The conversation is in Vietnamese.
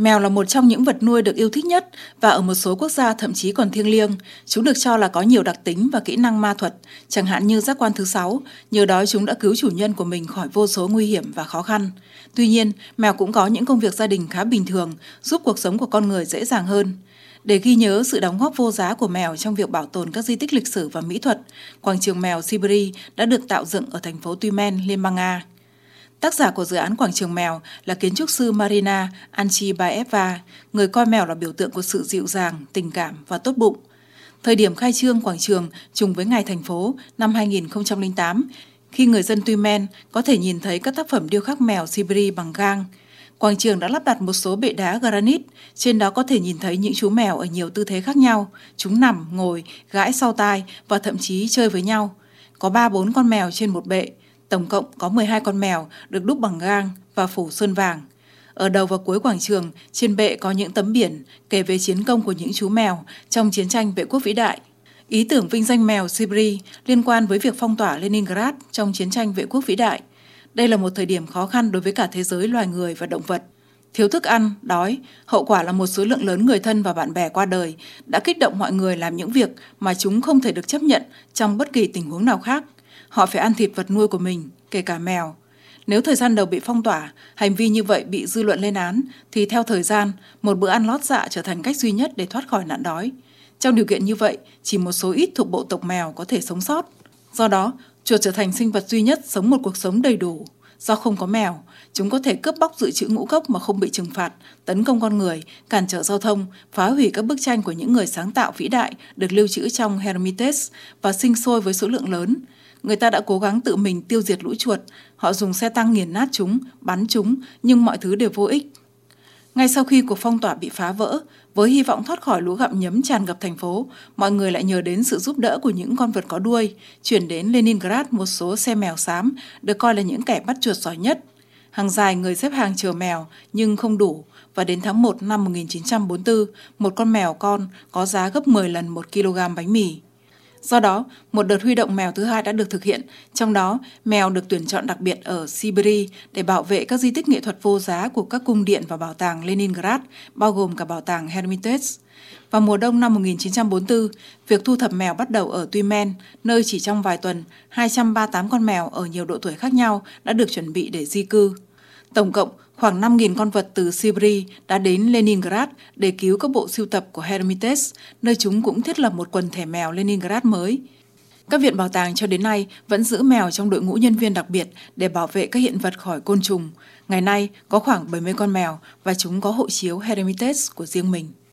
Mèo là một trong những vật nuôi được yêu thích nhất và ở một số quốc gia thậm chí còn thiêng liêng. Chúng được cho là có nhiều đặc tính và kỹ năng ma thuật, chẳng hạn như giác quan thứ sáu, nhờ đó chúng đã cứu chủ nhân của mình khỏi vô số nguy hiểm và khó khăn. Tuy nhiên, mèo cũng có những công việc gia đình khá bình thường, giúp cuộc sống của con người dễ dàng hơn. Để ghi nhớ sự đóng góp vô giá của mèo trong việc bảo tồn các di tích lịch sử và mỹ thuật, quảng trường mèo Siberia đã được tạo dựng ở thành phố Tumen, Liên bang Nga. Tác giả của dự án Quảng trường mèo là kiến trúc sư Marina Anchibaeva, người coi mèo là biểu tượng của sự dịu dàng, tình cảm và tốt bụng. Thời điểm khai trương quảng trường trùng với ngày thành phố năm 2008, khi người dân Tumen có thể nhìn thấy các tác phẩm điêu khắc mèo Siberia bằng gang. Quảng trường đã lắp đặt một số bệ đá granite, trên đó có thể nhìn thấy những chú mèo ở nhiều tư thế khác nhau. Chúng nằm, ngồi, gãi sau tai và thậm chí chơi với nhau. Có 3-4 con mèo trên một bệ, Tổng cộng có 12 con mèo được đúc bằng gang và phủ sơn vàng. Ở đầu và cuối quảng trường, trên bệ có những tấm biển kể về chiến công của những chú mèo trong chiến tranh vệ quốc vĩ đại. Ý tưởng vinh danh mèo Sibri liên quan với việc phong tỏa Leningrad trong chiến tranh vệ quốc vĩ đại. Đây là một thời điểm khó khăn đối với cả thế giới loài người và động vật. Thiếu thức ăn, đói, hậu quả là một số lượng lớn người thân và bạn bè qua đời đã kích động mọi người làm những việc mà chúng không thể được chấp nhận trong bất kỳ tình huống nào khác – Họ phải ăn thịt vật nuôi của mình, kể cả mèo. Nếu thời gian đầu bị phong tỏa, hành vi như vậy bị dư luận lên án, thì theo thời gian, một bữa ăn lót dạ trở thành cách duy nhất để thoát khỏi nạn đói. Trong điều kiện như vậy, chỉ một số ít thuộc bộ tộc mèo có thể sống sót. Do đó, chuột trở thành sinh vật duy nhất sống một cuộc sống đầy đủ. Do không có mèo, chúng có thể cướp bóc dự trữ ngũ cốc mà không bị trừng phạt, tấn công con người, cản trở giao thông, phá hủy các bức tranh của những người sáng tạo vĩ đại được lưu trữ trong Hermitage và sinh sôi với số lượng lớn. Người ta đã cố gắng tự mình tiêu diệt lũ chuột, họ dùng xe tăng nghiền nát chúng, bắn chúng, nhưng mọi thứ đều vô ích. Ngay sau khi cuộc phong tỏa bị phá vỡ, với hy vọng thoát khỏi lũ gặm nhấm tràn ngập thành phố, mọi người lại nhờ đến sự giúp đỡ của những con vật có đuôi, chuyển đến Leningrad một số xe mèo xám, được coi là những kẻ bắt chuột giỏi nhất. Hàng dài người xếp hàng chờ mèo, nhưng không đủ, và đến tháng 1 năm 1944, một con mèo con có giá gấp 10 lần 1 kg bánh mì. Do đó, một đợt huy động mèo thứ hai đã được thực hiện, trong đó mèo được tuyển chọn đặc biệt ở Siberia để bảo vệ các di tích nghệ thuật vô giá của các cung điện và bảo tàng Leningrad, bao gồm cả bảo tàng Hermitage. Vào mùa đông năm 1944, việc thu thập mèo bắt đầu ở Tuymen nơi chỉ trong vài tuần, 238 con mèo ở nhiều độ tuổi khác nhau đã được chuẩn bị để di cư. Tổng cộng, khoảng 5.000 con vật từ Siberia đã đến Leningrad để cứu các bộ sưu tập của Hermitage, nơi chúng cũng thiết lập một quần thể mèo Leningrad mới. Các viện bảo tàng cho đến nay vẫn giữ mèo trong đội ngũ nhân viên đặc biệt để bảo vệ các hiện vật khỏi côn trùng. Ngày nay có khoảng 70 con mèo và chúng có hộ chiếu Hermitage của riêng mình.